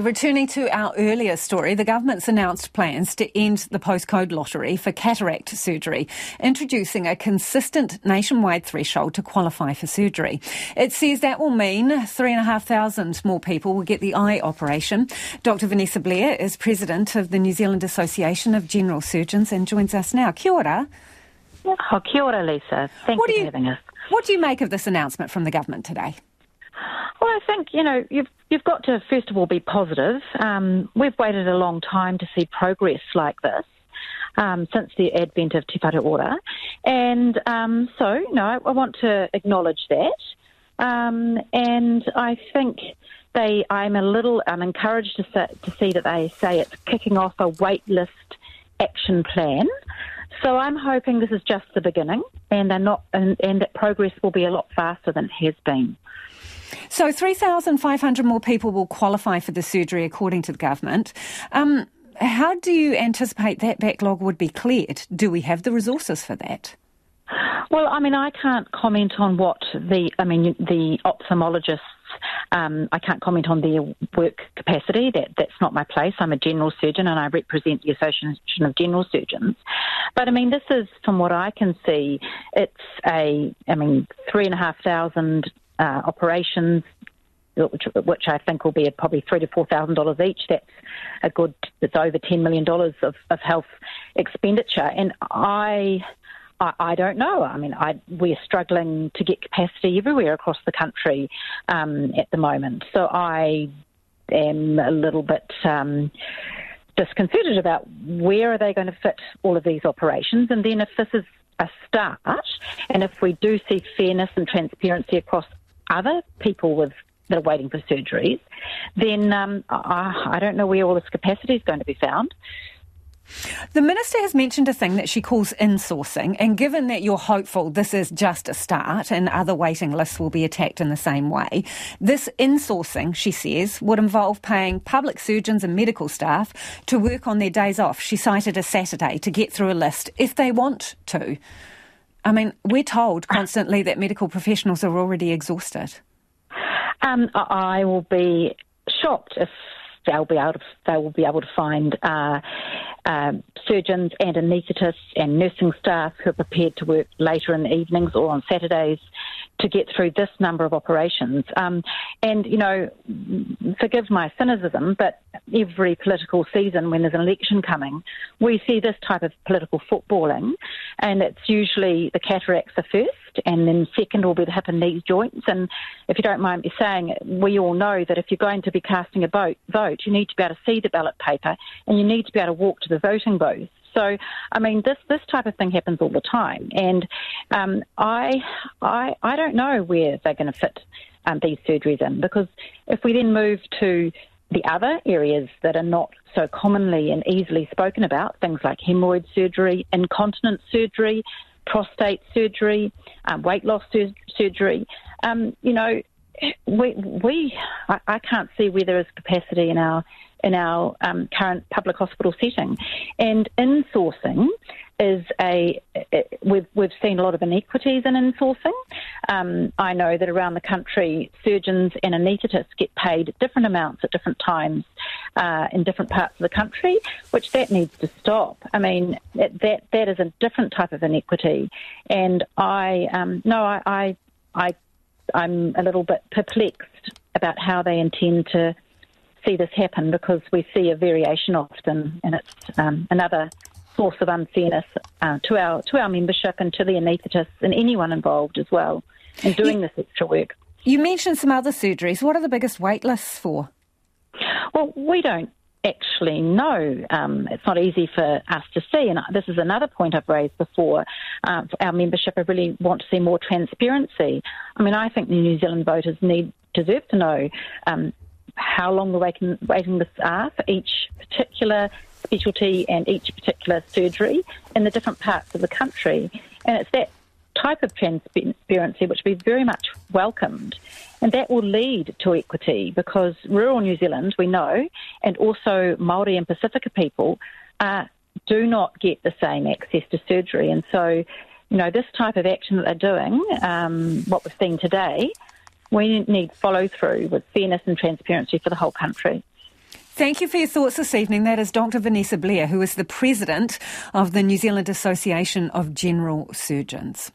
Returning to our earlier story, the government's announced plans to end the postcode lottery for cataract surgery, introducing a consistent nationwide threshold to qualify for surgery. It says that will mean 3,500 more people will get the eye operation. Dr. Vanessa Blair is president of the New Zealand Association of General Surgeons and joins us now. Kia ora. Oh, kia ora, Lisa. Thank you for having us. What do you make of this announcement from the government today? Well, I think you know you've you've got to first of all be positive. Um, we've waited a long time to see progress like this. Um, since the advent of Te Whatu Ora. And um, so, know, I, I, want to acknowledge that. Um, and I think they, I'm a little, I'm encouraged to, to see that they say it's kicking off a waitlist action plan. So I'm hoping this is just the beginning, and they're not, and, and that progress will be a lot faster than it has been. So 3,500 more people will qualify for the surgery, according to the government. Um, how do you anticipate that backlog would be cleared? Do we have the resources for that? Well, I mean, I can't comment on what the, I mean, the ophthalmologists um, I can't comment on their work capacity. That that's not my place. I'm a general surgeon and I represent the Association of General Surgeons. But I mean, this is from what I can see, it's a I mean three and a half thousand uh, operations, which, which, I think will be at probably three to four thousand dollars each. That's a good. It's over ten million dollars of, of health expenditure, and I. I, I don't know. I mean, I, we're struggling to get capacity everywhere across the country um, at the moment. So I am a little bit um, disconcerted about where are they going to fit all of these operations, and then if this is a start, and if we do see fairness and transparency across other people with that are waiting for surgeries, then um, I, I don't know where all this capacity is going to be found. The minister has mentioned a thing that she calls insourcing, and given that you're hopeful this is just a start and other waiting lists will be attacked in the same way, this insourcing, she says, would involve paying public surgeons and medical staff to work on their days off. She cited a Saturday to get through a list if they want to. I mean, we're told constantly that medical professionals are already exhausted. Um, I will be shocked if they'll be able to, they will be able to find uh, uh, surgeons and anaesthetists and nursing staff who are prepared to work later in the evenings or on Saturdays to get through this number of operations. Um, and, you know, forgive my cynicism, but every political season when there's an election coming, we see this type of political footballing, and it's usually the cataracts are first, and then second will be the hip and knee joints. And if you don't mind me saying, we all know that if you're going to be casting a vote, vote, you need to be able to see the ballot paper, and you need to be able to walk to the voting booth. So, I mean, this this type of thing happens all the time, and um, I I I don't know where they're going to fit um, these surgeries in because if we then move to the other areas that are not so commonly and easily spoken about, things like hemorrhoid surgery, incontinence surgery, prostate surgery, um, weight loss sur- surgery, um, you know, we, we I, I, can't see where there is capacity in our in our um, current public hospital setting. And insourcing is a we've we've seen a lot of inequities in insourcing. Um, I know that around the country, surgeons and anaesthetists get paid different amounts at different times uh, in different parts of the country, which that needs to stop. I mean, that that, that is a different type of inequity, and I um, no, I, I I I'm a little bit perplexed about how they intend to see this happen because we see a variation often, and it's um, another source of unfairness uh, to our to our membership and to the anaesthetists and anyone involved as well in doing you, this extra work. You mentioned some other surgeries. What are the biggest wait lists for? Well, we don't actually know. Um, it's not easy for us to see, and this is another point I've raised before. Uh, our membership, I really want to see more transparency. I mean, I think the New Zealand voters need deserve to know um, how long the waiting, waiting lists are for each particular specialty and each particular surgery in the different parts of the country. And it's that type of transparency which we very much welcomed. And that will lead to equity because rural New Zealand, we know, and also Māori and Pasifika people uh, do not get the same access to surgery. And so, you know, this type of action that they're doing, um, what we've seen today, we need follow through with fairness and transparency for the whole country. Thank you for your thoughts this evening. That is Dr. Vanessa Blair, who is the president of the New Zealand Association of General Surgeons.